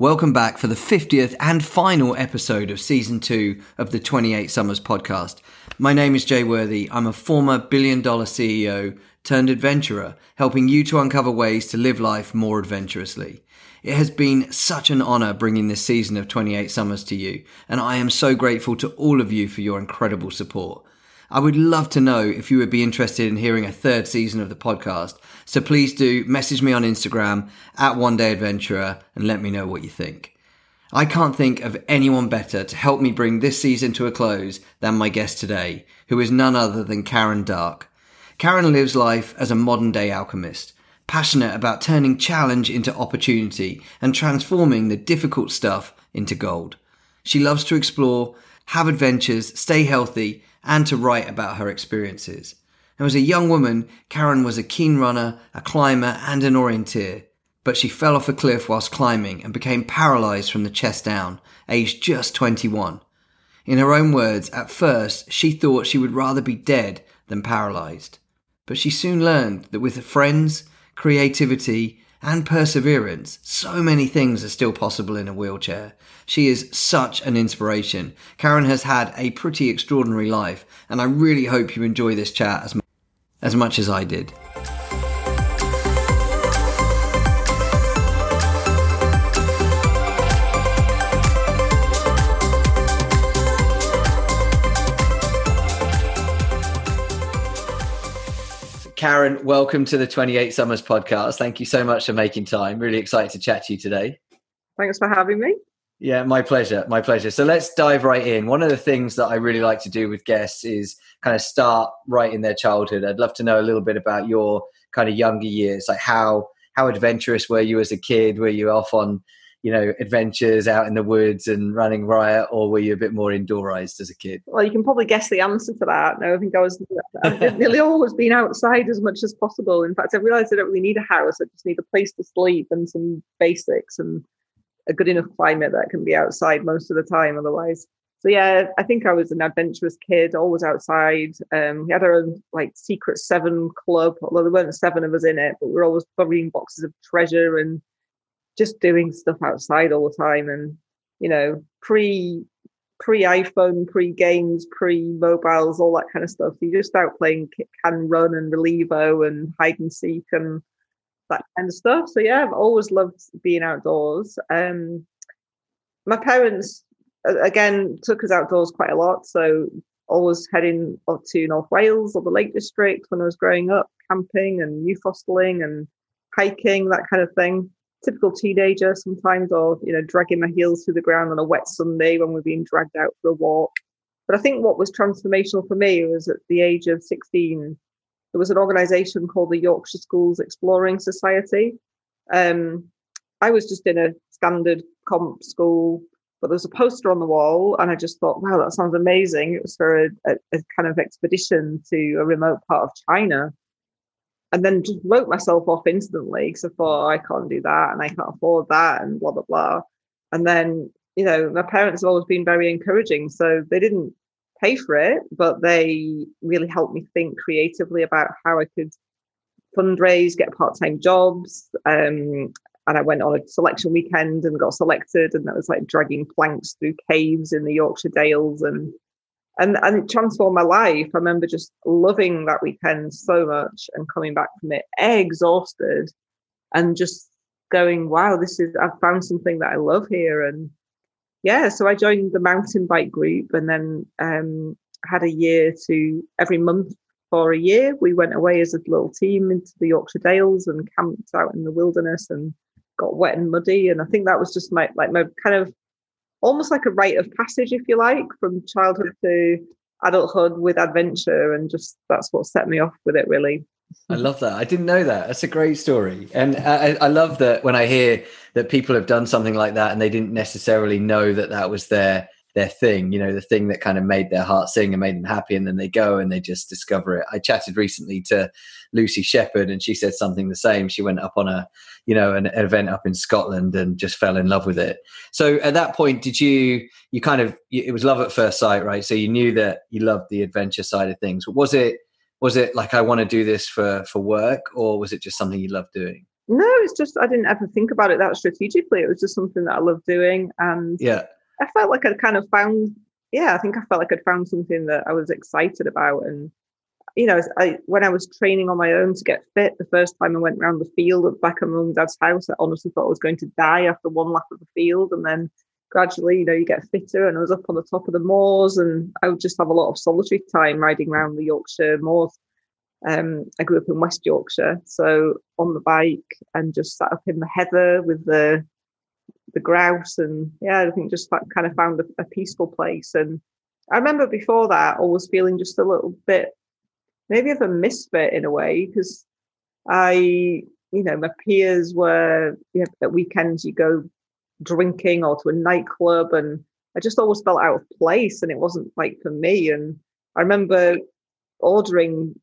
Welcome back for the 50th and final episode of season two of the 28 Summers podcast. My name is Jay Worthy. I'm a former billion dollar CEO turned adventurer, helping you to uncover ways to live life more adventurously. It has been such an honor bringing this season of 28 Summers to you, and I am so grateful to all of you for your incredible support. I would love to know if you would be interested in hearing a third season of the podcast. So please do message me on Instagram at One Day Adventurer and let me know what you think. I can't think of anyone better to help me bring this season to a close than my guest today, who is none other than Karen Darke. Karen lives life as a modern day alchemist, passionate about turning challenge into opportunity and transforming the difficult stuff into gold. She loves to explore, have adventures, stay healthy, and to write about her experiences. Now, as a young woman, Karen was a keen runner, a climber, and an orienteer, but she fell off a cliff whilst climbing and became paralyzed from the chest down, aged just 21. In her own words, at first, she thought she would rather be dead than paralyzed. But she soon learned that with friends, creativity, and perseverance, so many things are still possible in a wheelchair. She is such an inspiration. Karen has had a pretty extraordinary life, and I really hope you enjoy this chat as, as much as I did. Karen, welcome to the 28 Summers podcast. Thank you so much for making time. Really excited to chat to you today. Thanks for having me. Yeah, my pleasure. My pleasure. So let's dive right in. One of the things that I really like to do with guests is kind of start right in their childhood. I'd love to know a little bit about your kind of younger years, like how how adventurous were you as a kid? Were you off on you know, adventures out in the woods and running riot, or were you a bit more indoorized as a kid? Well, you can probably guess the answer to that. No, I think I was I've nearly always been outside as much as possible. In fact, I realized I don't really need a house. I just need a place to sleep and some basics and a good enough climate that can be outside most of the time. Otherwise, so yeah, I think I was an adventurous kid, always outside. Um, we had our own like secret seven club, although there weren't seven of us in it, but we were always burying boxes of treasure and just doing stuff outside all the time and you know pre pre iphone pre games pre mobiles all that kind of stuff so you're just out playing can run and Relevo and hide and seek and that kind of stuff. So yeah i've always loved being outdoors. Um my parents again took us outdoors quite a lot. So always heading up to north wales or the lake district when i was growing up camping and youth hosteling and hiking that kind of thing. Typical teenager sometimes, or you know, dragging my heels through the ground on a wet Sunday when we're being dragged out for a walk. But I think what was transformational for me was at the age of 16, there was an organisation called the Yorkshire Schools Exploring Society. Um, I was just in a standard comp school, but there was a poster on the wall, and I just thought, wow, that sounds amazing. It was for a, a, a kind of expedition to a remote part of China and then just wrote myself off instantly because I thought oh, I can't do that and I can't afford that and blah blah blah. And then you know my parents have always been very encouraging, so they didn't pay for it, but they really helped me think creatively about how I could fundraise, get part-time jobs. Um, and I went on a selection weekend and got selected, and that was like dragging planks through caves in the Yorkshire Dales and and and it transformed my life. I remember just loving that weekend so much and coming back from it exhausted and just going, wow, this is I've found something that I love here. And yeah, so I joined the mountain bike group and then um, had a year to every month for a year. We went away as a little team into the Yorkshire Dales and camped out in the wilderness and got wet and muddy. And I think that was just my like my kind of almost like a rite of passage, if you like, from childhood to adulthood with adventure. And just that's what set me off with it, really. I love that. I didn't know that. That's a great story. And I, I, love that when I hear that people have done something like that and they didn't necessarily know that that was their their thing, you know, the thing that kind of made their heart sing and made them happy. And then they go and they just discover it. I chatted recently to Lucy Shepherd and she said something the same. She went up on a, you know, an, event up in Scotland and just fell in love with it. So at that point, did you, you kind of, it was love at first sight, right? So you knew that you loved the adventure side of things. Was it, was it like, I want to do this for, for work or was it just something you loved doing? No, it's just I didn't ever think about it that strategically. It was just something that I loved doing, and yeah, I felt like I'd kind of found. Yeah, I think I felt like I'd found something that I was excited about, and you know, I when I was training on my own to get fit, the first time I went around the field at back of mum and dad's house, I honestly thought I was going to die after one lap of the field, and then gradually, you know, you get fitter. And I was up on the top of the moors, and I would just have a lot of solitary time riding around the Yorkshire moors. Um, I grew up in West Yorkshire, so on the bike and just sat up in the heather with the the grouse, and yeah, I think just kind of found a, a peaceful place. And I remember before that, always feeling just a little bit, maybe of a misfit in a way, because I, you know, my peers were you know, at weekends you go drinking or to a nightclub, and I just always felt out of place, and it wasn't like for me. And I remember ordering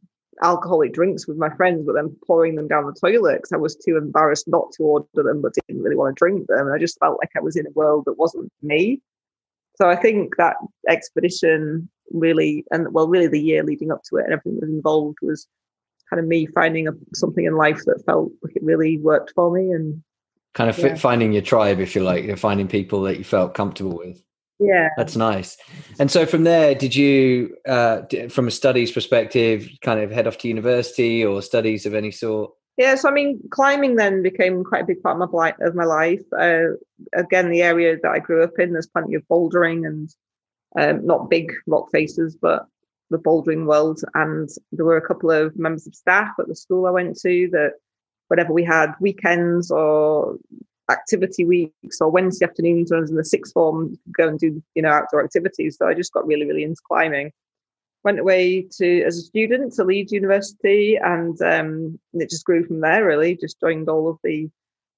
alcoholic drinks with my friends, but then pouring them down the toilet because I was too embarrassed not to order them, but didn't really want to drink them. And I just felt like I was in a world that wasn't me. So I think that expedition really, and well, really the year leading up to it and everything that was involved was kind of me finding a, something in life that felt like it really worked for me and kind of yeah. finding your tribe, if you like, you're finding people that you felt comfortable with. Yeah. That's nice. And so from there did you uh from a studies perspective kind of head off to university or studies of any sort? Yeah so i mean climbing then became quite a big part of my, of my life. Uh, again the area that i grew up in there's plenty of bouldering and um, not big rock faces but the bouldering world. And there were a couple of members of staff at the school i went to that whenever we had weekends or activity weeks or Wednesday afternoons when I was in the sixth form, go and do, you know, outdoor activities. So I just got really, really into climbing. Went away to as a student to Leeds University and um, it just grew from there really. Just joined all of the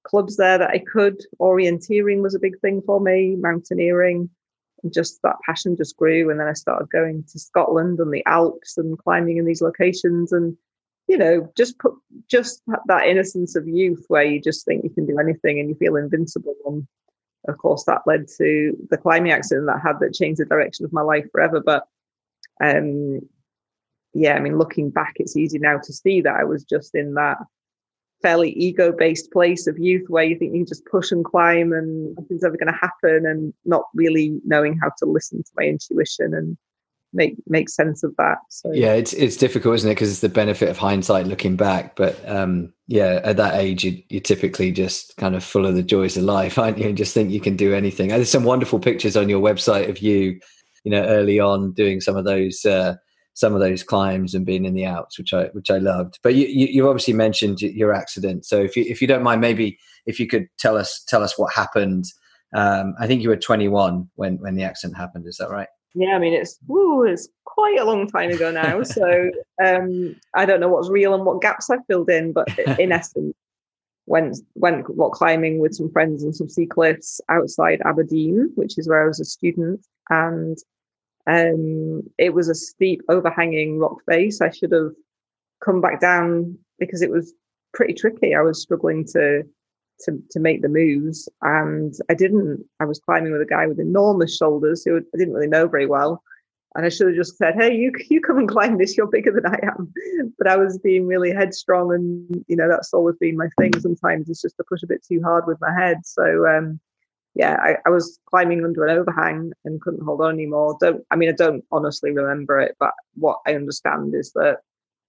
clubs there that I could. Orienteering was a big thing for me, mountaineering. And just that passion just grew. And then I started going to Scotland and the Alps and climbing in these locations and you know, just put just that innocence of youth where you just think you can do anything and you feel invincible. And of course, that led to the climbing accident that had that changed the direction of my life forever. But um, yeah, I mean, looking back, it's easy now to see that I was just in that fairly ego-based place of youth where you think you can just push and climb and nothing's ever going to happen, and not really knowing how to listen to my intuition and make make sense of that. So yeah, it's it's difficult, isn't it? Because it's the benefit of hindsight looking back. But um, yeah, at that age, you, you're typically just kind of full of the joys of life, aren't you? And just think you can do anything. And there's some wonderful pictures on your website of you, you know, early on doing some of those. Uh, some of those climbs and being in the Alps, which I which I loved. But you, you, you obviously mentioned your accident, so if you if you don't mind, maybe if you could tell us tell us what happened. Um, I think you were 21 when when the accident happened. Is that right? Yeah, I mean it's woo, it's quite a long time ago now. So um, I don't know what's real and what gaps I've filled in, but in essence, went went rock climbing with some friends and some sea cliffs outside Aberdeen, which is where I was a student, and um, it was a steep, overhanging rock face. I should have come back down because it was pretty tricky. I was struggling to to to make the moves, and I didn't. I was climbing with a guy with enormous shoulders who I didn't really know very well, and I should have just said, "Hey, you you come and climb this. You're bigger than I am." But I was being really headstrong, and you know that's always been my thing. Sometimes it's just to push a bit too hard with my head. So um, yeah, I, I, was climbing under an overhang and couldn't hold on anymore. Don't I mean I don't honestly remember it, but what I understand is that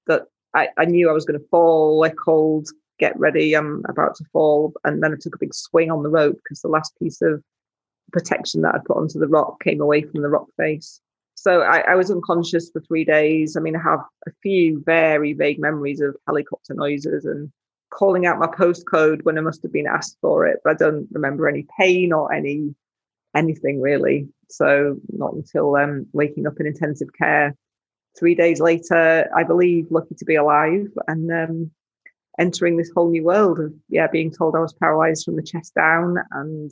that I, I knew I was going to fall. I called get ready, I'm about to fall. And then I took a big swing on the rope because the last piece of protection that I'd put onto the rock came away from the rock face. So I, I, was unconscious for three days. I mean, I have a few very vague memories of helicopter noises and calling out my postcode when I must have been asked for it, but I don't remember any pain or any anything really. So not until um, waking up in intensive care three days later, I believe, lucky to be alive, and um, entering this whole new world of yeah being told I was paralyzed from the chest down and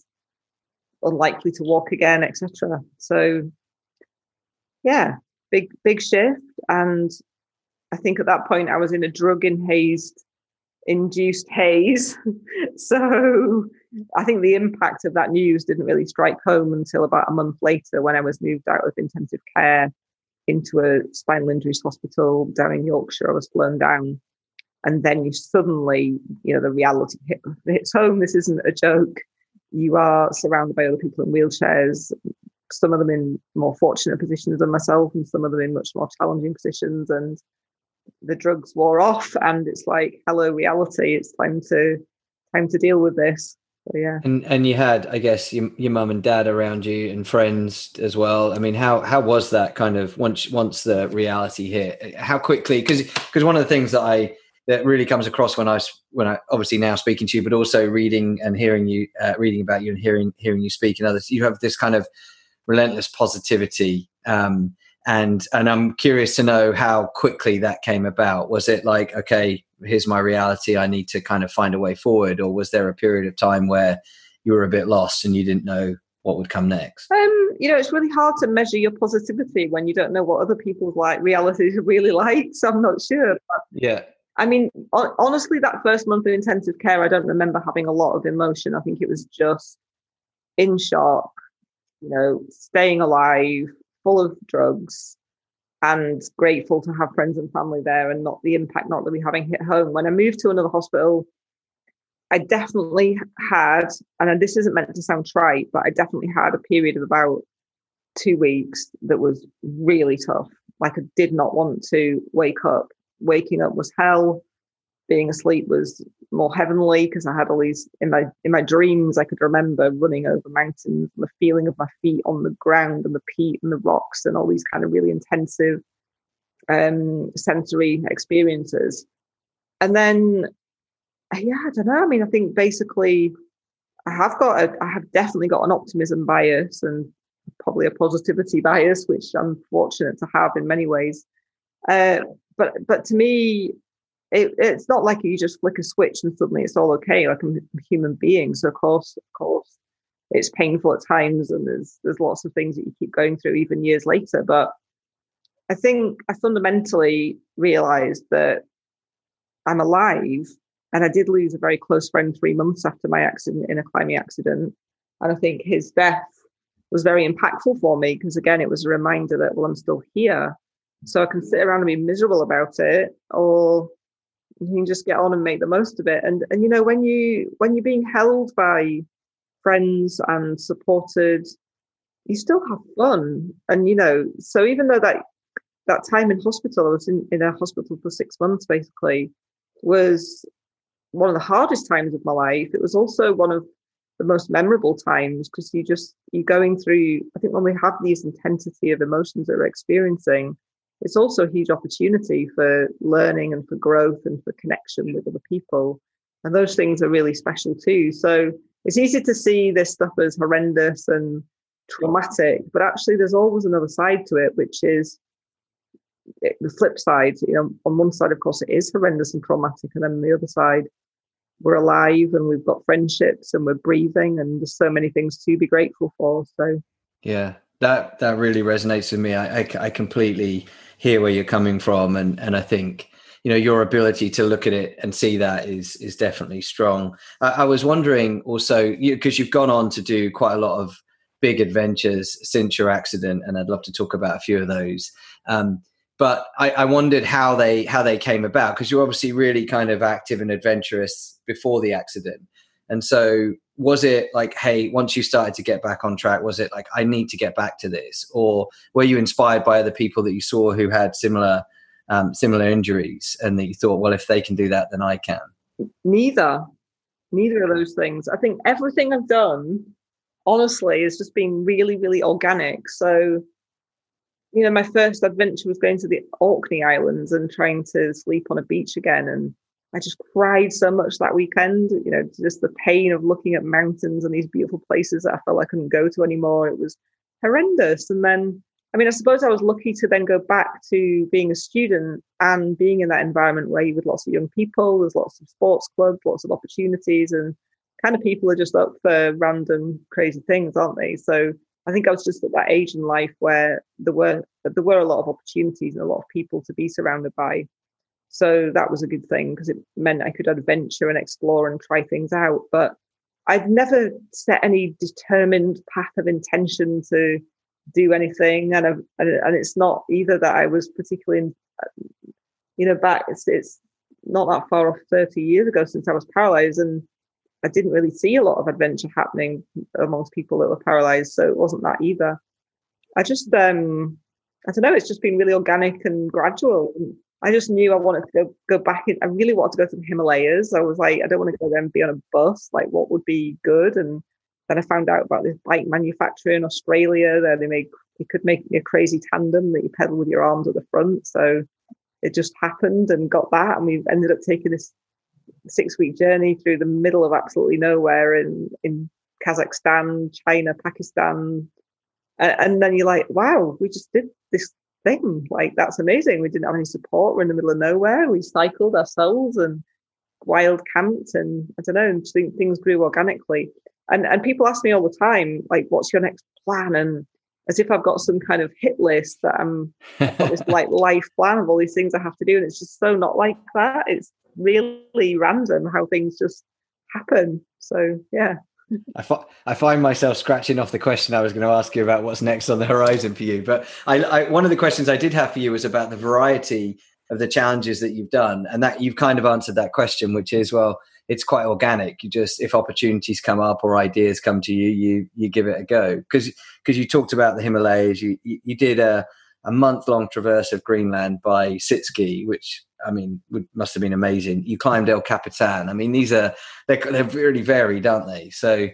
unlikely to walk again, etc. So yeah, big big shift, and I think at that point I was in a drug enhanced induced haze. so I think the impact of that news didn't really strike home until about a month later when I was moved out of intensive care into a spinal injuries hospital down in Yorkshire. I was flown down and then you suddenly, you know, the reality hit, hits home. This isn't a joke. You are surrounded by other people in wheelchairs, some of them in more fortunate positions than myself, and some of them in much more challenging positions. And the drugs wore off, and it's like, hello, reality. It's time to time to deal with this. So, yeah. And and you had, I guess, your your mum and dad around you and friends as well. I mean, how how was that kind of once once the reality hit? How quickly? Because because one of the things that I that really comes across when I when I obviously now speaking to you, but also reading and hearing you uh, reading about you and hearing hearing you speak and others. You have this kind of relentless positivity. Um, and and I'm curious to know how quickly that came about. Was it like, okay, here's my reality, I need to kind of find a way forward, or was there a period of time where you were a bit lost and you didn't know what would come next? Um, you know, it's really hard to measure your positivity when you don't know what other people's like realities are really like. So I'm not sure. But, yeah. I mean, honestly, that first month of intensive care, I don't remember having a lot of emotion. I think it was just in shock, you know, staying alive, full of drugs, and grateful to have friends and family there and not the impact not really having hit home. When I moved to another hospital, I definitely had, and this isn't meant to sound trite, but I definitely had a period of about two weeks that was really tough. Like I did not want to wake up. Waking up was hell being asleep was more heavenly because I had all these in my in my dreams. I could remember running over mountains, the feeling of my feet on the ground and the peat and the rocks, and all these kind of really intensive um, sensory experiences. And then, yeah, I don't know. I mean, I think basically, I have got a, I have definitely got an optimism bias and probably a positivity bias, which I'm fortunate to have in many ways. Uh, but but to me, it, it's not like you just flick a switch and suddenly it's all okay. Like I'm a human being, so of course, of course, it's painful at times, and there's there's lots of things that you keep going through even years later. But I think I fundamentally realized that I'm alive, and I did lose a very close friend three months after my accident in a climbing accident, and I think his death was very impactful for me because again, it was a reminder that well, I'm still here. So I can sit around and be miserable about it, or you can just get on and make the most of it. And and you know when you when you're being held by friends and supported you still have fun. And you know so even though that that time in hospital i was in, in a hospital for six months basically was one of the hardest times of my life. It was also one of the most memorable times because you just you're going through i think when we have these intensity of emotions that we're experiencing it's also a huge opportunity for learning and for growth and for connection with other people. And those things are really special too. So it's easy to see this stuff as horrendous and traumatic, but actually, there's always another side to it, which is the flip side. You know, on one side, of course, it is horrendous and traumatic, and then the other side, we're alive and we've got friendships and we're breathing, and there's so many things to be grateful for. So, yeah, that that really resonates with me. I, I, I completely hear where you're coming from, and and I think you know your ability to look at it and see that is is definitely strong. I, I was wondering also because you, you've gone on to do quite a lot of big adventures since your accident, and I'd love to talk about a few of those. Um, but I, I, wondered how they how they came about because you're obviously really kind of active and adventurous before the accident, and so was it like hey once you started to get back on track was it like i need to get back to this? Or were you inspired by other people that you saw who had similar um, similar injuries and that you thought well if they can do that then i can? Neither. Neither of those things. I think everything i've done honestly has just been really really organic. So you know my first adventure was going to the orkney islands and trying to sleep on a beach again and I just cried so much that weekend. You know, just the pain of looking at mountains and these beautiful places that I felt I couldn't go to anymore. It was horrendous. And then, I mean, I suppose I was lucky to then go back to being a student and being in that environment where you with lots of young people, there's lots of sports clubs, lots of opportunities, and kind of people are just up for random crazy things, aren't they? So I think I was just at that age in life where there were there were a lot of opportunities and a lot of people to be surrounded by. So that was a good thing because it meant I could adventure and explore and try things out. But I'd never set any determined path of intention to do anything, and I've, and it's not either that I was particularly, you know, back. It's, it's not that far off 30 years ago since I was paralyzed. And I didn't really see a lot of adventure happening amongst people that were paralyzed. So it wasn't that either. I just, um, I don't know, it's just been really organic and gradual. I just knew I wanted to go, go back in. I really wanted to go to the Himalayas. I was like, I don't want to go there and be on a bus. Like, what would be good? And then I found out about this bike manufacturer in Australia. There, they make you could make me a crazy tandem that you pedal with your arms at the front. So it just happened and got that, and we ended up taking this six week journey through the middle of absolutely nowhere in in Kazakhstan, China, Pakistan, and, and then you're like, wow, we just did this thing. Like that's amazing. We didn't have any support. We're in the middle of nowhere. We cycled ourselves and wild camped, and I don't know. And things grew organically. And and people ask me all the time, like, what's your next plan? And as if I've got some kind of hit list that I'm got this like life plan of all these things I have to do. And it's just so not like that. It's really random how things just happen. So yeah. I, fi- I find myself scratching off the question I was going to ask you about what's next on the horizon for you. But I, I, one of the questions I did have for you was about the variety of the challenges that you've done, and that you've kind of answered that question, which is well, it's quite organic. You just if opportunities come up or ideas come to you, you you give it a go. Because because you talked about the Himalayas, you you, you did a a month long traverse of Greenland by sit ski, which I mean would, must have been amazing. You climbed El Capitan. I mean these are they're they're really varied, aren't they? So.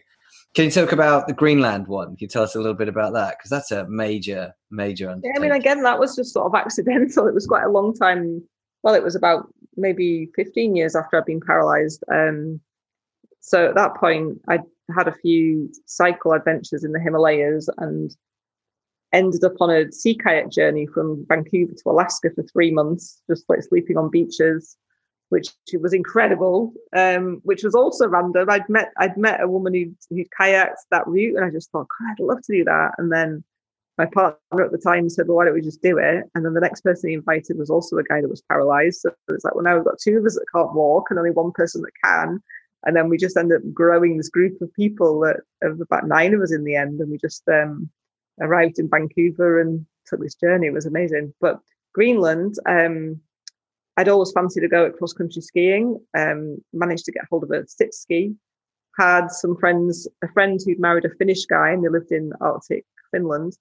Can you talk about the Greenland one? Can you tell us a little bit about that? Because that's a major, major. Yeah, I mean, again, that was just sort of accidental. It was quite a long time well, it was about maybe 15 years after I'd been paralyzed. Um, so at that point, I had a few cycle adventures in the Himalayas and ended up on a sea kayak journey from Vancouver to Alaska for three months, just like sleeping on beaches, which was incredible. Um, which was also random. I'd met I'd met a woman who who kayaked that route, and I just thought, God, I'd love to do that. And then my partner at the time said, Well, why don't we just do it? And then the next person he invited was also a guy that was paralyzed. So it's like, well, now we've got two of us that can't walk and only one person that can. And then we just end up growing this group of people that of about nine of us in the end. And we just um, arrived in Vancouver and took this journey. It was amazing. But Greenland, um, I'd always fancied to go at cross country skiing. Um, managed to get hold of a sit ski. Had some friends, a friend who'd married a Finnish guy and they lived in Arctic Finland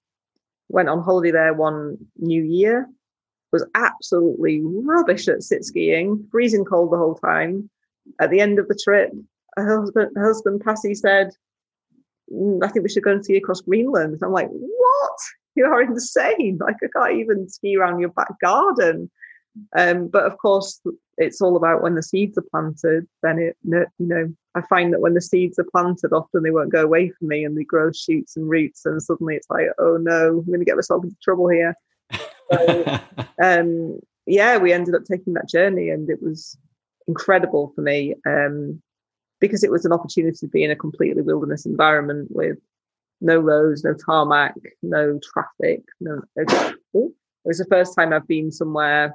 went on holiday there one New Year, was absolutely rubbish at sit skiing, freezing cold the whole time. At the end of the trip, her husband, her husband Pasi said, mm, I think we should go and ski across Greenland. I'm like, what? You are insane. Like, I can't even ski around your back garden. Um, but of course, it's all about when the seeds are planted, then it, you know, I find that when the seeds are planted, often they won't go away from me and they grow shoots and roots. And suddenly it's like, oh no, I'm going to get myself into trouble here. So, um, yeah, we ended up taking that journey and it was incredible for me um, because it was an opportunity to be in a completely wilderness environment with no roads, no tarmac, no traffic. No, it was the first time I've been somewhere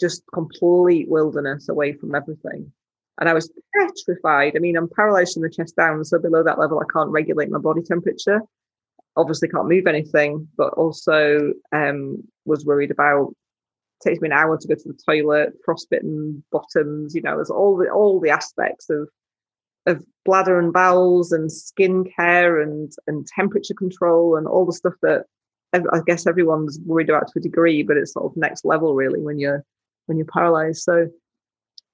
just complete wilderness away from everything. And I was petrified. I mean, I'm paralyzed from the chest down. So below that level, I can't regulate my body temperature. Obviously, can't move anything, but also um, was worried about takes me an hour to go to the toilet, frostbitten bottoms, you know, there's all the all the aspects of of bladder and bowels and skin care and and temperature control and all the stuff that I guess everyone's worried about to a degree, but it's sort of next level really when you're when you're paralyzed. So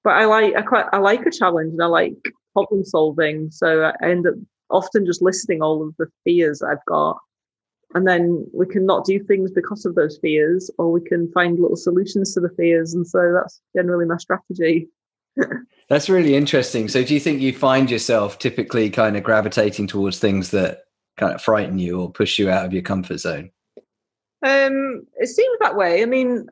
but I like I quite I like a challenge and I like problem solving. So I end up often just listing all of the fears I've got. And then we can not do things because of those fears, or we can find little solutions to the fears. And so that's generally my strategy. that's really interesting. So do you think you find yourself typically kind of gravitating towards things that kind of frighten you or push you out of your comfort zone? Um, it seems that way. I mean,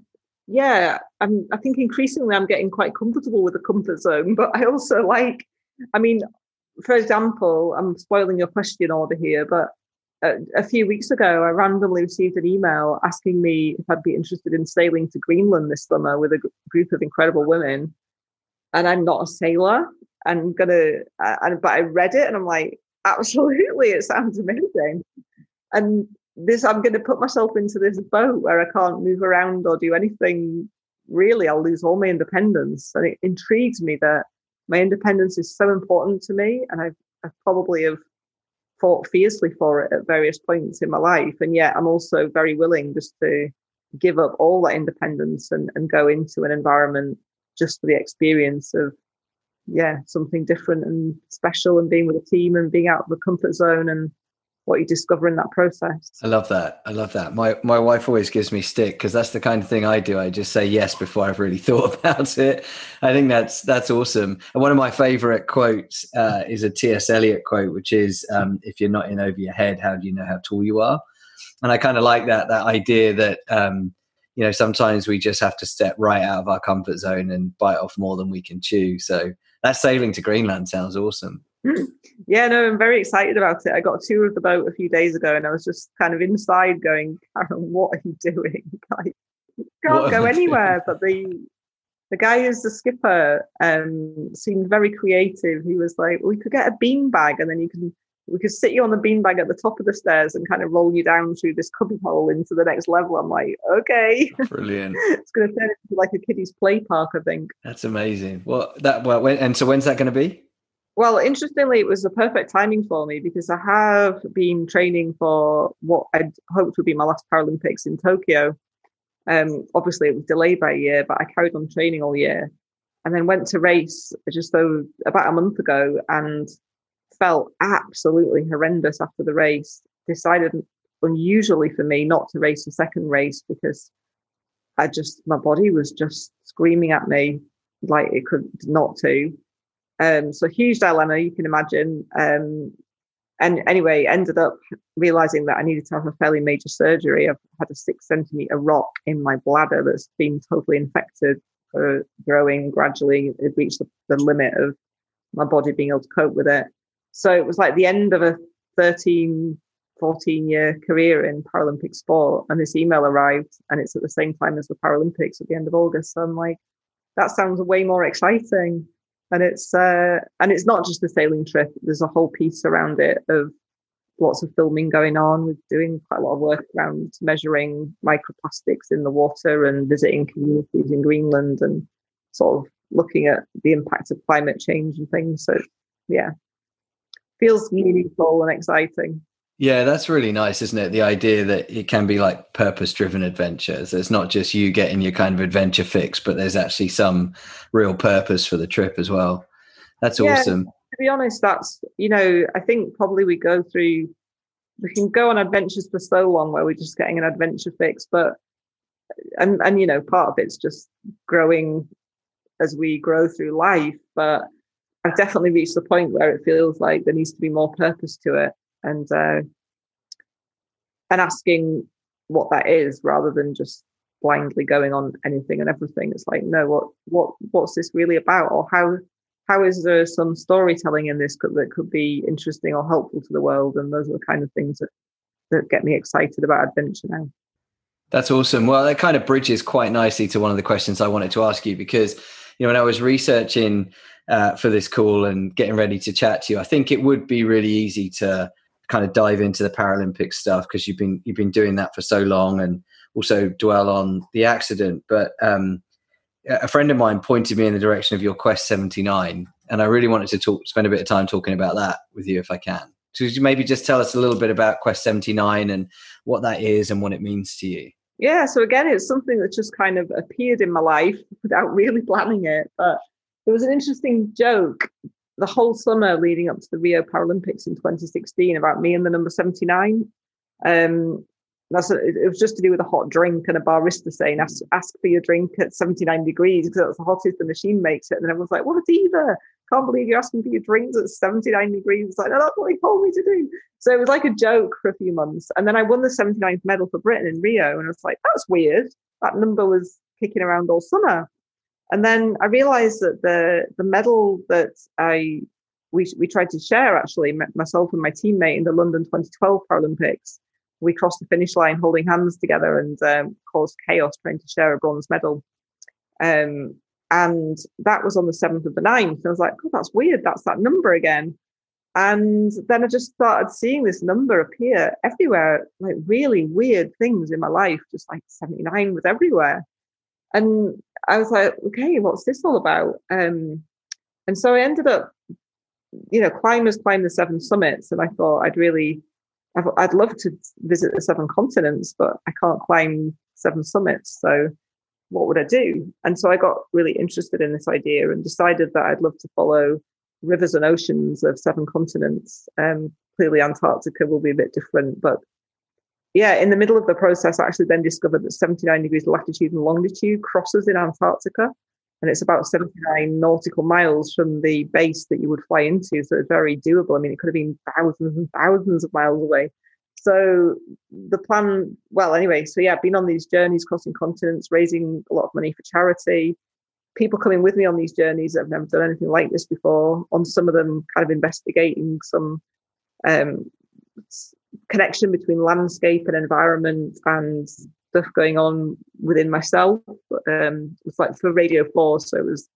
yeah, I'm, I think increasingly I'm getting quite comfortable with the comfort zone, but I also like, I mean, for example, I'm spoiling your question order here, but a, a few weeks ago, I randomly received an email asking me if I'd be interested in sailing to Greenland this summer with a group of incredible women. And I'm not a sailor. I'm gonna, I, but I read it and I'm like, absolutely, it sounds amazing. And this I'm to put myself into this boat where I can't move around or do anything really I'll lose all my independence. And it intrigues me that my independence is so important to me, and I've, I've probably have fought fiercely for it at various points in my life, and yet I'm also very willing just to give up all that independence and, and go into an environment just for the experience of yeah something different and special and being with a team and being out of the comfort zone and what you discover in that process. I love that. I love that. My my wife always gives me stick because that's the kind of thing I do. I just say yes before I've really thought about it. I think that's that's awesome. And one of my favorite quotes uh, is a T.S. Eliot quote, which is, um, "If you're not in over your head, how do you know how tall you are?" And I kind of like that that idea that um, you know sometimes we just have to step right out of our comfort zone and bite off more than we can chew. So that sailing to Greenland sounds awesome. Hmm. Yeah, no, I'm very excited about it. I got a tour of the boat a few days ago, and I was just kind of inside going, Karen, what are you doing? Like, you can't go anywhere. But the the guy who's the skipper um, seemed very creative. He was like, we could get a bean bag, and then you can we could sit you on the beanbag at the top of the stairs and kind of roll you down through this cubby hole into the next level. I'm like, okay, brilliant. it's going to turn into like a kiddie's play park, I think. That's amazing. Well, that well, when, and so when's that going to be? Well, interestingly, it was the perfect timing for me because I have been training for what I'd hoped would be my last Paralympics in Tokyo. Um, obviously, it was delayed by a year, but I carried on training all year, and then went to race just though about a month ago, and felt absolutely horrendous after the race. Decided unusually for me not to race the second race because I just my body was just screaming at me like it could not to. Um, so huge dilemma, you can imagine. Um, and anyway, ended up realizing that I needed to have a fairly major surgery. I've had a six centimeter rock in my bladder that's been totally infected, uh, growing gradually. It reached the, the limit of my body being able to cope with it. So it was like the end of a 13, 14 year career in Paralympic sport. And this email arrived, and it's at the same time as the Paralympics at the end of August. So I'm like, that sounds way more exciting and it's uh, and it's not just the sailing trip. There's a whole piece around it of lots of filming going on. We're doing quite a lot of work around measuring microplastics in the water and visiting communities in Greenland and sort of looking at the impact of climate change and things. So yeah, feels meaningful and exciting. Yeah, that's really nice, isn't it? The idea that it can be like purpose driven adventures. It's not just you getting your kind of adventure fix, but there's actually some real purpose for the trip as well. That's yeah, awesome. To be honest, that's, you know, I think probably we go through, we can go on adventures for so long where we're just getting an adventure fix, but, and, and, you know, part of it's just growing as we grow through life. But I've definitely reached the point where it feels like there needs to be more purpose to it and uh, and asking what that is rather than just blindly going on anything and everything. It's like, no, what what what's this really about, or how how is there some storytelling in this that could be interesting or helpful to the world? And those are the kind of things that that get me excited about adventure now. That's awesome. Well, that kind of bridges quite nicely to one of the questions I wanted to ask you because you know when I was researching uh, for this call and getting ready to chat to you, I think it would be really easy to kind of dive into the Paralympic stuff because you've been you've been doing that for so long and also dwell on the accident. But um, a friend of mine pointed me in the direction of your Quest 79, and I really wanted to talk, spend a bit of time talking about that with you if I can. So maybe just tell us a little bit about Quest 79 and what that is and what it means to you? Yeah, so again, it's something that just kind of appeared in my life without really planning it. But there was an interesting joke the whole summer leading up to the Rio Paralympics in 2016 about me and the number 79. Um, that's it was just to do with a hot drink and a barista saying ask, ask for your drink at 79 degrees because that's the hottest the machine makes it. And everyone's like, what a diva. Can't believe you're asking for your drinks at 79 degrees. It's like, no, that's what he told me to do. So it was like a joke for a few months. And then I won the 79th medal for Britain in Rio. And I was like, that's weird. That number was kicking around all summer. And then I realized that the the medal that I we we tried to share actually myself and my teammate in the London 2012 Paralympics. We crossed the finish line holding hands together and um, caused chaos trying to share a bronze medal. Um, and that was on the 7th of the 9th. I was like, oh, that's weird. That's that number again. And then I just started seeing this number appear everywhere, like really weird things in my life, just like 79 was everywhere. And I was like, okay, what's this all about? Um, and so I ended up, you know, climbers climb the seven summits, and I thought I'd really, i would love to visit the seven continents, but I can't climb seven summits. So what would I do? And so I got really interested in this idea and decided that I'd love to follow rivers and oceans of seven continents. Um, clearly, Antarctica will be a bit different, but yeah, in the middle of the process, I actually then discovered that 79 degrees latitude and longitude crosses in Antarctica. And it's about 79 nautical miles from the base that you would fly into. So it's very doable. I mean, it could have been thousands and thousands of miles away. So the plan, well, anyway, so yeah, I've been on these journeys crossing continents, raising a lot of money for charity. People coming with me on these journeys have never done anything like this before. On some of them, kind of investigating some um, connection between landscape and environment and stuff going on within myself. Um, it's like for Radio 4, so it was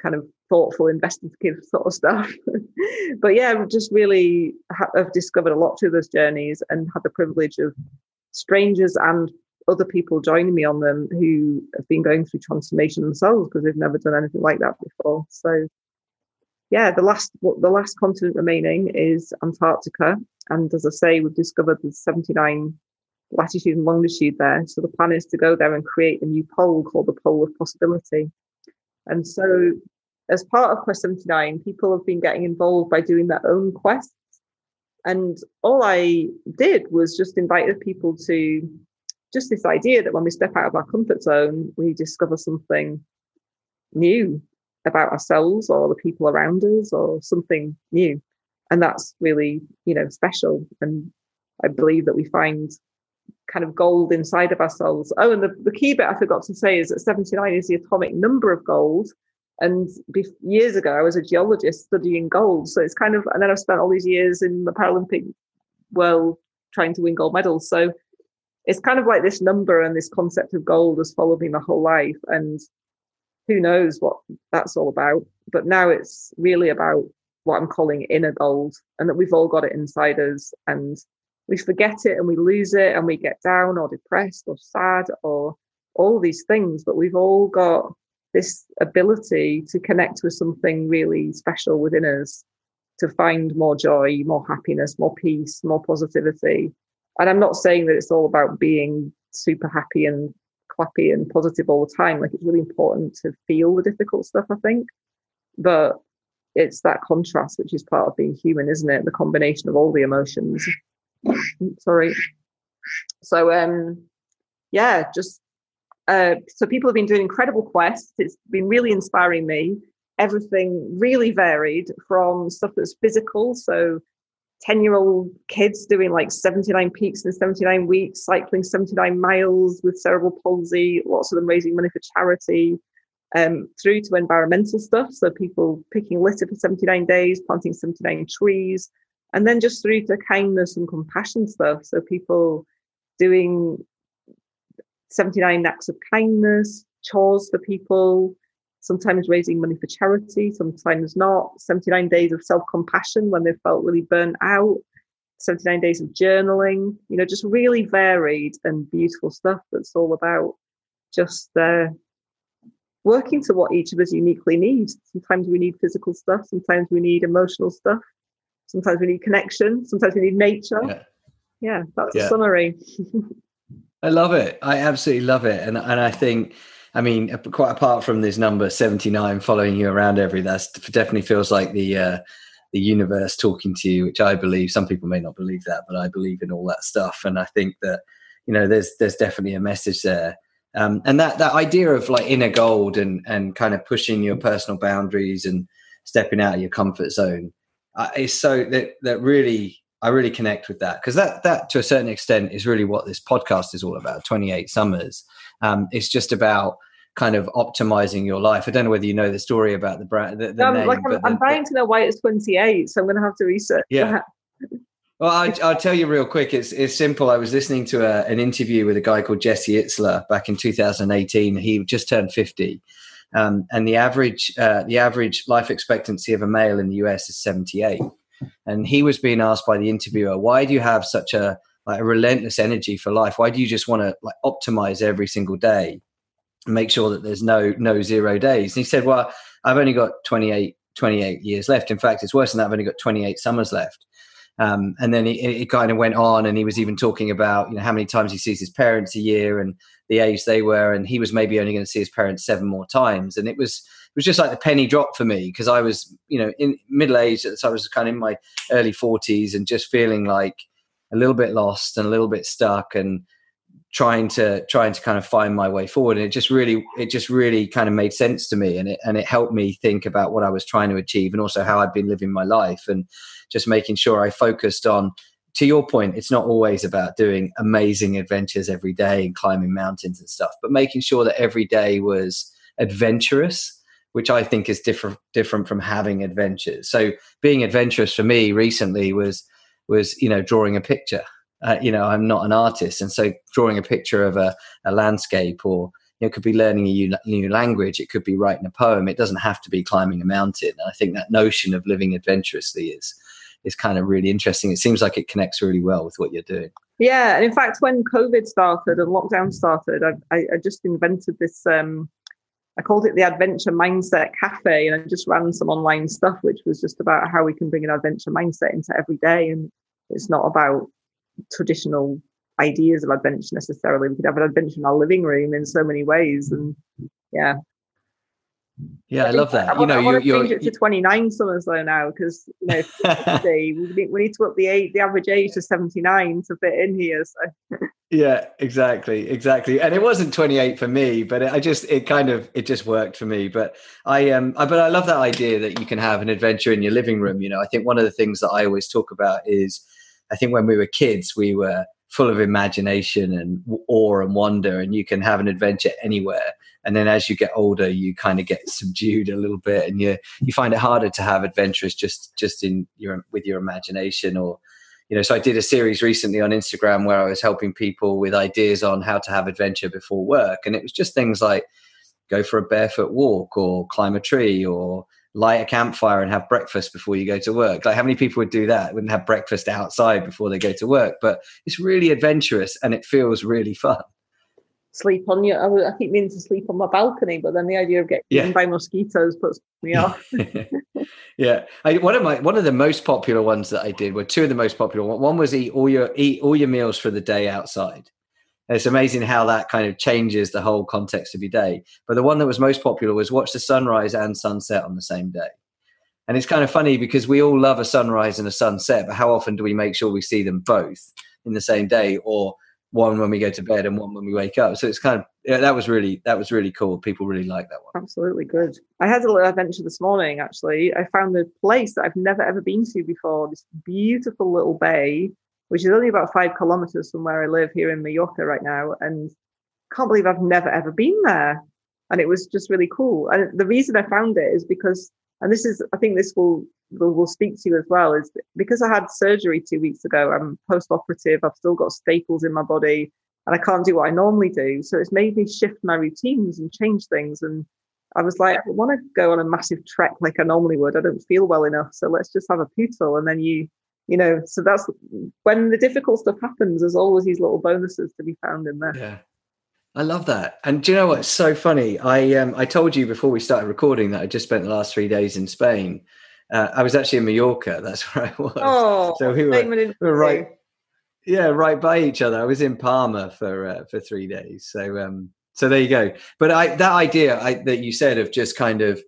kind of thoughtful, investigative sort of stuff. but yeah, just really have discovered a lot through those journeys and had the privilege of strangers and other people joining me on them who have been going through transformation themselves because they've never done anything like that before. So yeah, the last the last continent remaining is Antarctica, and as I say, we've discovered the 79 latitude and longitude there. So the plan is to go there and create a new pole called the Pole of Possibility. And so, as part of Quest 79, people have been getting involved by doing their own quests. And all I did was just invited people to just this idea that when we step out of our comfort zone, we discover something new about ourselves or the people around us or something new. And that's really, you know, special. And I believe that we find kind of gold inside of ourselves. Oh, and the, the key bit I forgot to say is that 79 is the atomic number of gold. And be- years ago, I was a geologist studying gold. So it's kind of, and then I've spent all these years in the Paralympic world trying to win gold medals. So it's kind of like this number and this concept of gold has followed me my whole life. And who knows what that's all about. But now it's really about what I'm calling inner gold and that we've all got it inside us. And we forget it and we lose it and we get down or depressed or sad or all these things. But we've all got this ability to connect with something really special within us to find more joy, more happiness, more peace, more positivity. And I'm not saying that it's all about being super happy and clappy and positive all the time. Like it's really important to feel the difficult stuff, I think. But it's that contrast which is part of being human, isn't it? The combination of all the emotions. Sorry. So um yeah, just uh so people have been doing incredible quests. It's been really inspiring me. Everything really varied from stuff that's physical, so 10 year old kids doing like 79 peaks in 79 weeks, cycling 79 miles with cerebral palsy, lots of them raising money for charity, um, through to environmental stuff. So people picking litter for 79 days, planting 79 trees, and then just through to kindness and compassion stuff. So people doing 79 acts of kindness, chores for people, sometimes raising money for charity, sometimes not. 79 days of self compassion when they felt really burnt out, 79 days of journaling, you know, just really varied and beautiful stuff that's all about just uh, working to what each of us uniquely needs. Sometimes we need physical stuff, sometimes we need emotional stuff, sometimes we need connection, sometimes we need nature. Yeah, yeah that's yeah. a summary. I love it. I absolutely love it. And and I think I mean, quite apart from this number seventy nine following you around every, that definitely feels like the uh, the universe talking to you, which I believe. Some people may not believe that, but I believe in all that stuff, and I think that you know, there's there's definitely a message there. Um, and that that idea of like inner gold and and kind of pushing your personal boundaries and stepping out of your comfort zone uh, is so that that really I really connect with that because that that to a certain extent is really what this podcast is all about. Twenty eight summers. Um, it's just about kind of optimizing your life. I don't know whether you know the story about the brand. The, the um, name, like I'm, I'm dying to know why it's 28, so I'm going to have to research. Yeah. Well, I, will tell you real quick. It's it's simple. I was listening to a, an interview with a guy called Jesse Itzler back in 2018. He just turned 50, um, and the average uh, the average life expectancy of a male in the US is 78. And he was being asked by the interviewer, "Why do you have such a like a relentless energy for life? Why do you just want to like optimize every single day?" make sure that there's no no zero days. And he said, "Well, I've only got 28, 28 years left. In fact, it's worse than that. I've only got 28 summers left." Um, and then it, kind of went on, and he was even talking about you know how many times he sees his parents a year and the age they were, and he was maybe only going to see his parents seven more times. And it was it was just like the penny dropped for me because I was you know in middle age, so I was kind of in my early forties and just feeling like a little bit lost and a little bit stuck and trying to trying to kind of find my way forward and it just really it just really kind of made sense to me and it and it helped me think about what I was trying to achieve and also how I'd been living my life and just making sure I focused on to your point it's not always about doing amazing adventures every day and climbing mountains and stuff but making sure that every day was adventurous which I think is different different from having adventures so being adventurous for me recently was was you know drawing a picture uh, you know, I'm not an artist, and so drawing a picture of a, a landscape or you know, it could be learning a new language. It could be writing a poem. It doesn't have to be climbing a mountain. And I think that notion of living adventurously is is kind of really interesting. It seems like it connects really well with what you're doing. Yeah, and in fact, when COVID started and lockdown started, I, I, just invented this. Um, I called it the Adventure Mindset Cafe, and I just ran some online stuff, which was just about how we can bring an adventure mindset into every day. And it's not about traditional ideas of adventure necessarily. We could have an adventure in our living room in so many ways, and yeah. Yeah, I, I love that. I, you know, I want you, to change it to 29 summers though now because you know we need, we need to up the age, the average age to 79 to fit in here. So yeah, exactly, exactly. And it wasn't 28 for me, but it, I just it kind of it just worked for me. But I um, I, but I love that idea that you can have an adventure in your living room. You know, I think one of the things that I always talk about is I think when we were kids, we were full of imagination and awe and wonder, and you can have an adventure anywhere. And then as you get older, you kind of get subdued a little bit, and you you find it harder to have adventures just just in your with your imagination or you know so i did a series recently on instagram where i was helping people with ideas on how to have adventure before work and it was just things like go for a barefoot walk or climb a tree or light a campfire and have breakfast before you go to work. Like how many people would do that? Wouldn't have breakfast outside before they go to work. But it's really adventurous and it feels really fun. Sleep on your. I, keep meaning to sleep on my balcony, but then the idea of getting yeah. eaten by mosquitoes puts me off. yeah, I, one of my one of the most popular ones that I did were two of the most popular. One was eat all your eat all your meals for the day outside, it's amazing how that kind of changes the whole context of your day. But the one that was most popular was watch the sunrise and sunset on the same day. And it's kind of funny because we all love a sunrise and a sunset, but how often do we make sure we see them both in the same day or one when we go to bed and one when we wake up? So it's kind of yeah, that was really that was really cool. People really like that one. Absolutely good. I had a little adventure this morning actually. I found a place that I've never ever been to before, this beautiful little bay which is only about five kilometers from where I live here in Mallorca right now. And can't believe I've never ever been there. And it was just really cool. And the reason I found it is because, and this is, I think this will, will, will speak to you as well, is because I had surgery two weeks ago. I'm post operative. I've still got staples in my body and I can't do what I normally do. So it's made me shift my routines and change things. And I was like, I want to go on a massive trek like I normally would. I don't feel well enough. So let's just have a poodle. And then you you know so that's when the difficult stuff happens there's always these little bonuses to be found in there yeah I love that. And do you know what's so funny? I um, I told you before we started recording that I just spent the last three days in Spain. Uh, I was actually in Mallorca. That's where I was. Oh, so we were, we were right, yeah, right by each other. I was in Palma for uh, for three days. So um, so there you go. But I that idea I, that you said of just kind of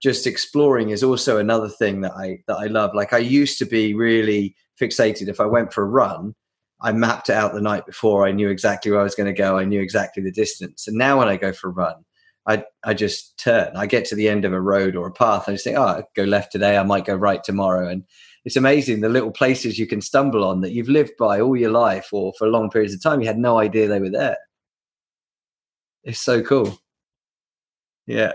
just exploring is also another thing that I that I love. Like I used to be really fixated. If I went for a run, I mapped it out the night before. I knew exactly where I was going to go. I knew exactly the distance. And now when I go for a run, I I just turn. I get to the end of a road or a path. I just think, oh, I go left today. I might go right tomorrow. And it's amazing the little places you can stumble on that you've lived by all your life or for long periods of time. You had no idea they were there. It's so cool. Yeah.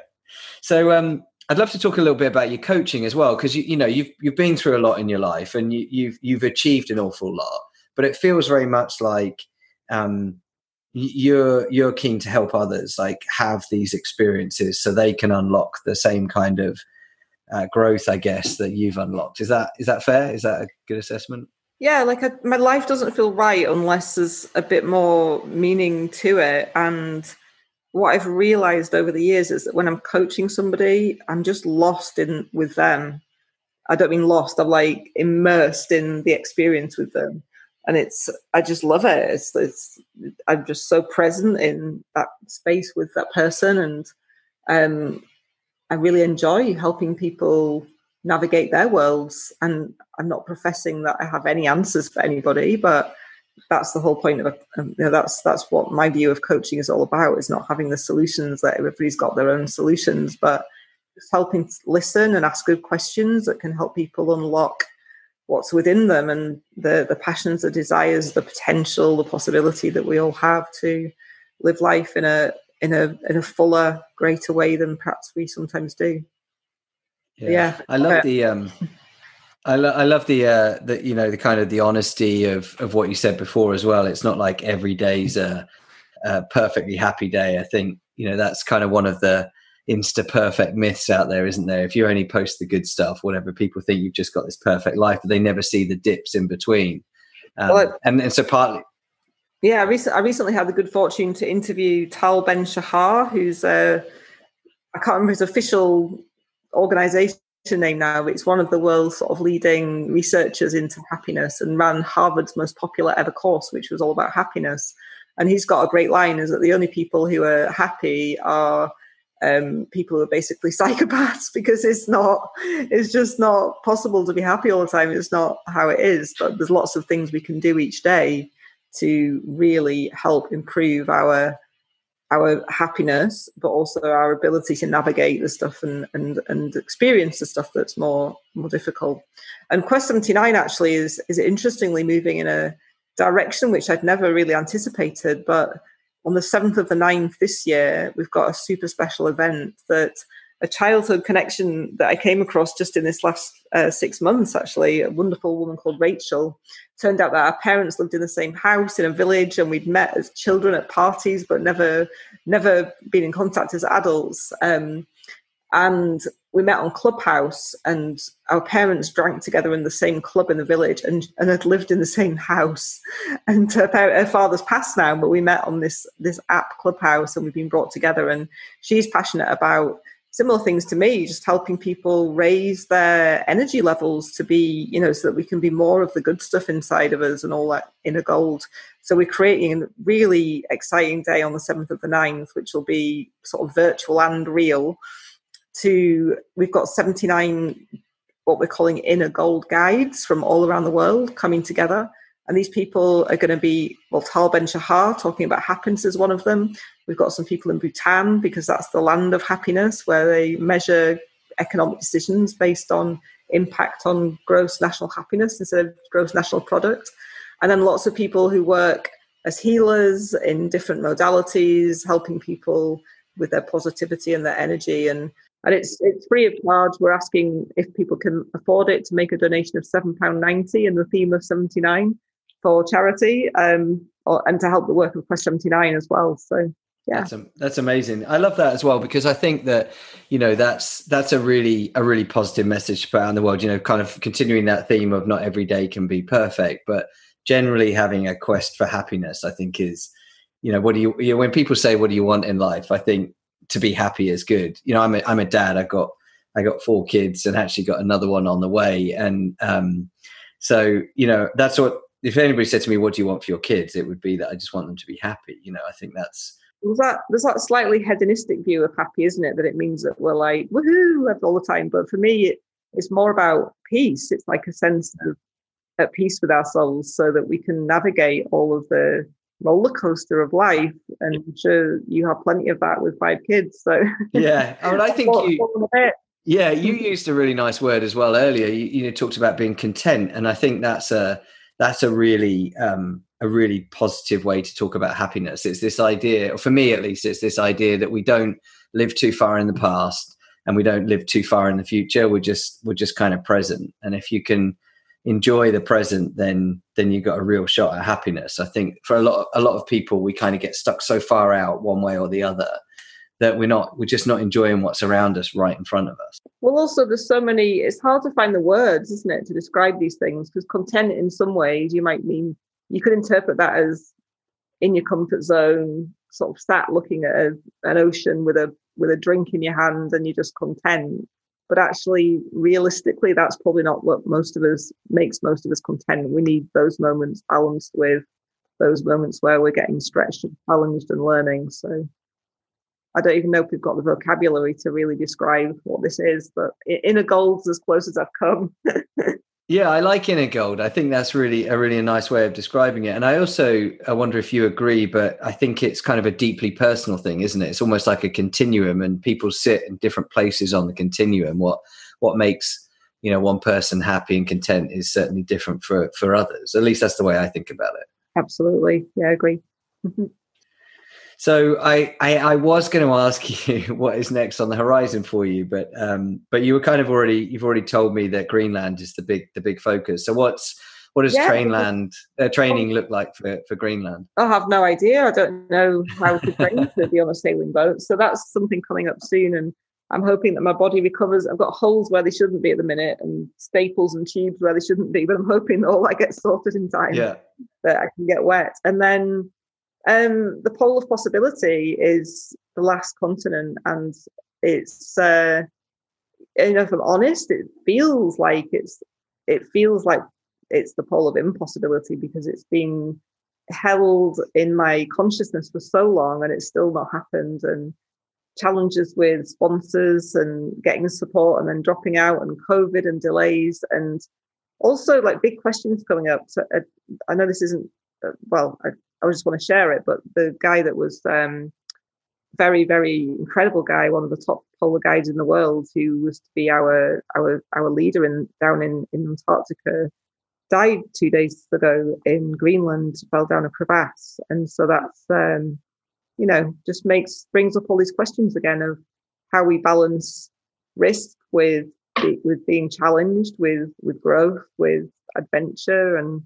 So um, I'd love to talk a little bit about your coaching as well, because you, you know you've you've been through a lot in your life and you, you've you've achieved an awful lot, but it feels very much like um, you're you're keen to help others like have these experiences so they can unlock the same kind of uh, growth, I guess, that you've unlocked. Is that is that fair? Is that a good assessment? Yeah, like my life doesn't feel right unless there's a bit more meaning to it, and what I've realized over the years is that when I'm coaching somebody, I'm just lost in with them. I don't mean lost, I'm like immersed in the experience with them. And it's, I just love it. It's, it's I'm just so present in that space with that person. And um, I really enjoy helping people navigate their worlds. And I'm not professing that I have any answers for anybody, but that's the whole point of a, um, you know, that's that's what my view of coaching is all about is not having the solutions that everybody's got their own solutions but just helping listen and ask good questions that can help people unlock what's within them and the the passions the desires the potential the possibility that we all have to live life in a in a in a fuller greater way than perhaps we sometimes do yeah, yeah. i love the um I, lo- I love the uh, the you know the kind of the honesty of of what you said before as well. It's not like every day's a, a perfectly happy day. I think you know that's kind of one of the insta perfect myths out there, isn't there? If you only post the good stuff, whatever, people think you've just got this perfect life, but they never see the dips in between. Um, well, and, and so partly, yeah, I, rec- I, recently had the good fortune to interview Tal Ben Shahar, who's uh, I can't remember his official organization name now. It's one of the world's sort of leading researchers into happiness and ran Harvard's most popular ever course, which was all about happiness. And he's got a great line: is that the only people who are happy are um, people who are basically psychopaths because it's not, it's just not possible to be happy all the time. It's not how it is. But there's lots of things we can do each day to really help improve our our happiness, but also our ability to navigate the stuff and and and experience the stuff that's more more difficult. And Quest 79 actually is is interestingly moving in a direction which I'd never really anticipated. But on the 7th of the 9th this year, we've got a super special event that a childhood connection that I came across just in this last uh, six months, actually. A wonderful woman called Rachel. Turned out that our parents lived in the same house in a village, and we'd met as children at parties, but never, never been in contact as adults. Um, and we met on Clubhouse, and our parents drank together in the same club in the village, and, and had lived in the same house. And her, her father's passed now, but we met on this this app Clubhouse, and we've been brought together. And she's passionate about similar things to me, just helping people raise their energy levels to be, you know, so that we can be more of the good stuff inside of us and all that inner gold. So we're creating a really exciting day on the 7th of the 9th, which will be sort of virtual and real. To we've got 79 what we're calling inner gold guides from all around the world coming together and these people are going to be, well, Tal Ben Shahar talking about happiness is one of them. We've got some people in Bhutan because that's the land of happiness where they measure economic decisions based on impact on gross national happiness instead of gross national product. And then lots of people who work as healers in different modalities, helping people with their positivity and their energy. And and it's it's free of charge. We're asking if people can afford it to make a donation of seven pound ninety in the theme of seventy nine for charity um, or, and to help the work of Quest 79 as well. So yeah that's, that's amazing i love that as well because i think that you know that's that's a really a really positive message to put out in the world you know kind of continuing that theme of not every day can be perfect but generally having a quest for happiness i think is you know what do you, you know, when people say what do you want in life i think to be happy is good you know i'm a, I'm a dad i've got i got four kids and actually got another one on the way and um so you know that's what if anybody said to me, "What do you want for your kids?" it would be that I just want them to be happy. You know, I think that's there's that there's that slightly hedonistic view of happy, isn't it? That it means that we're like woohoo all the time. But for me, it, it's more about peace. It's like a sense of at peace with ourselves, so that we can navigate all of the roller coaster of life. And I'm sure you have plenty of that with five kids. So yeah, I mean, I think you. Yeah, you used a really nice word as well earlier. You, you talked about being content, and I think that's a that's a really um, a really positive way to talk about happiness. It's this idea, for me at least, it's this idea that we don't live too far in the past and we don't live too far in the future. We're just we're just kind of present. And if you can enjoy the present, then then you got a real shot at happiness. I think for a lot a lot of people, we kind of get stuck so far out one way or the other that we're not we're just not enjoying what's around us right in front of us well also there's so many it's hard to find the words isn't it to describe these things because content in some ways you might mean you could interpret that as in your comfort zone, sort of sat looking at a, an ocean with a with a drink in your hand and you're just content. But actually, realistically, that's probably not what most of us makes most of us content. We need those moments balanced with those moments where we're getting stretched and challenged and learning. So I don't even know if we've got the vocabulary to really describe what this is, but inner gold's as close as I've come. yeah, I like inner gold. I think that's really a really a nice way of describing it. And I also I wonder if you agree, but I think it's kind of a deeply personal thing, isn't it? It's almost like a continuum, and people sit in different places on the continuum. What what makes you know one person happy and content is certainly different for for others. At least that's the way I think about it. Absolutely, yeah, I agree. Mm-hmm. So I, I, I was going to ask you what is next on the horizon for you, but um, but you were kind of already you've already told me that Greenland is the big the big focus. So what's what does yeah, Trainland uh, training look like for, for Greenland? I have no idea. I don't know how to train to be on a sailing boat. So that's something coming up soon, and I'm hoping that my body recovers. I've got holes where they shouldn't be at the minute, and staples and tubes where they shouldn't be. But I'm hoping that all that gets sorted in time. Yeah. That I can get wet, and then um, the pole of possibility is the last continent, and it's uh, know, if I'm honest, it feels like it's it feels like it's the pole of impossibility because it's been held in my consciousness for so long and it's still not happened and challenges with sponsors and getting support and then dropping out and covid and delays and also like big questions coming up. So uh, i know this isn't uh, well I, I just want to share it. But the guy that was um, very, very incredible guy, one of the top polar guides in the world, who was to be our our our leader in down in, in Antarctica, died two days ago in Greenland, fell down a crevasse, and so that's um, you know just makes brings up all these questions again of how we balance risk with with being challenged, with with growth, with adventure, and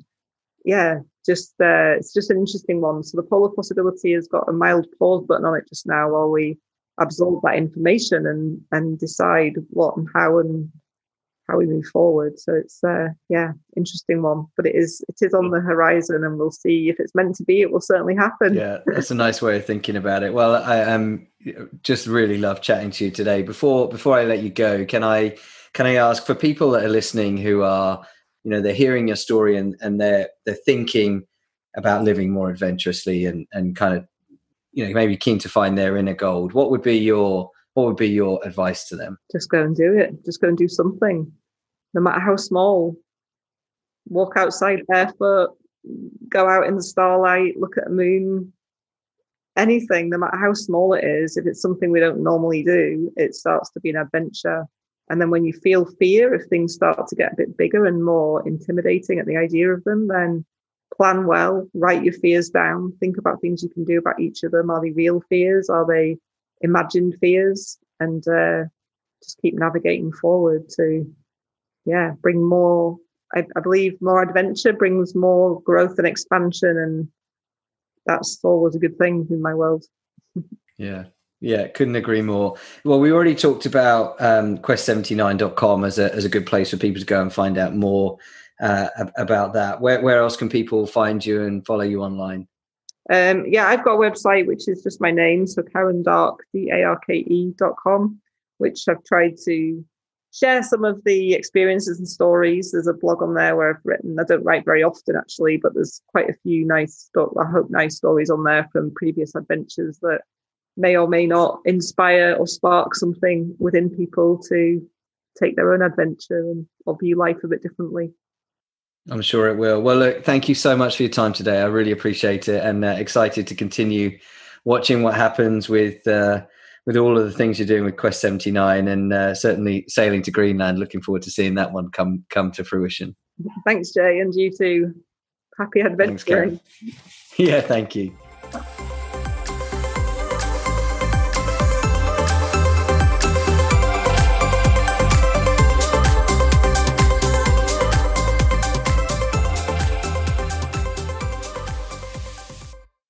yeah, just uh, it's just an interesting one. So the polar possibility has got a mild pause button on it just now while we absorb that information and and decide what and how and how we move forward. So it's uh, yeah, interesting one. But it is it is on the horizon, and we'll see if it's meant to be. It will certainly happen. Yeah, that's a nice way of thinking about it. Well, I um just really love chatting to you today. Before before I let you go, can I can I ask for people that are listening who are you know they're hearing your story and and they're they're thinking about living more adventurously and and kind of you know maybe keen to find their inner gold. What would be your what would be your advice to them? Just go and do it. Just go and do something. No matter how small. Walk outside barefoot. Go out in the starlight. Look at a moon. Anything no matter how small it is if it's something we don't normally do it starts to be an adventure and then when you feel fear, if things start to get a bit bigger and more intimidating at the idea of them, then plan well, write your fears down, think about things you can do about each of them. Are they real fears? Are they imagined fears? And uh, just keep navigating forward to, yeah, bring more. I, I believe more adventure brings more growth and expansion, and that's always a good thing in my world. yeah, yeah, couldn't agree more. Well, we already talked about um, quest79.com as a, as a good place for people to go and find out more uh, about that. Where, where else can people find you and follow you online? Um, yeah, I've got a website which is just my name, so Karen Darke, D A R K E dot com, which I've tried to share some of the experiences and stories. There's a blog on there where I've written, I don't write very often actually, but there's quite a few nice, I hope, nice stories on there from previous adventures that may or may not inspire or spark something within people to take their own adventure and or view life a bit differently. I'm sure it will. Well, look, thank you so much for your time today. I really appreciate it, and uh, excited to continue watching what happens with uh, with all of the things you're doing with Quest 79, and uh, certainly sailing to Greenland. Looking forward to seeing that one come come to fruition. Thanks, Jay, and you too. Happy adventuring. Thanks, yeah, thank you.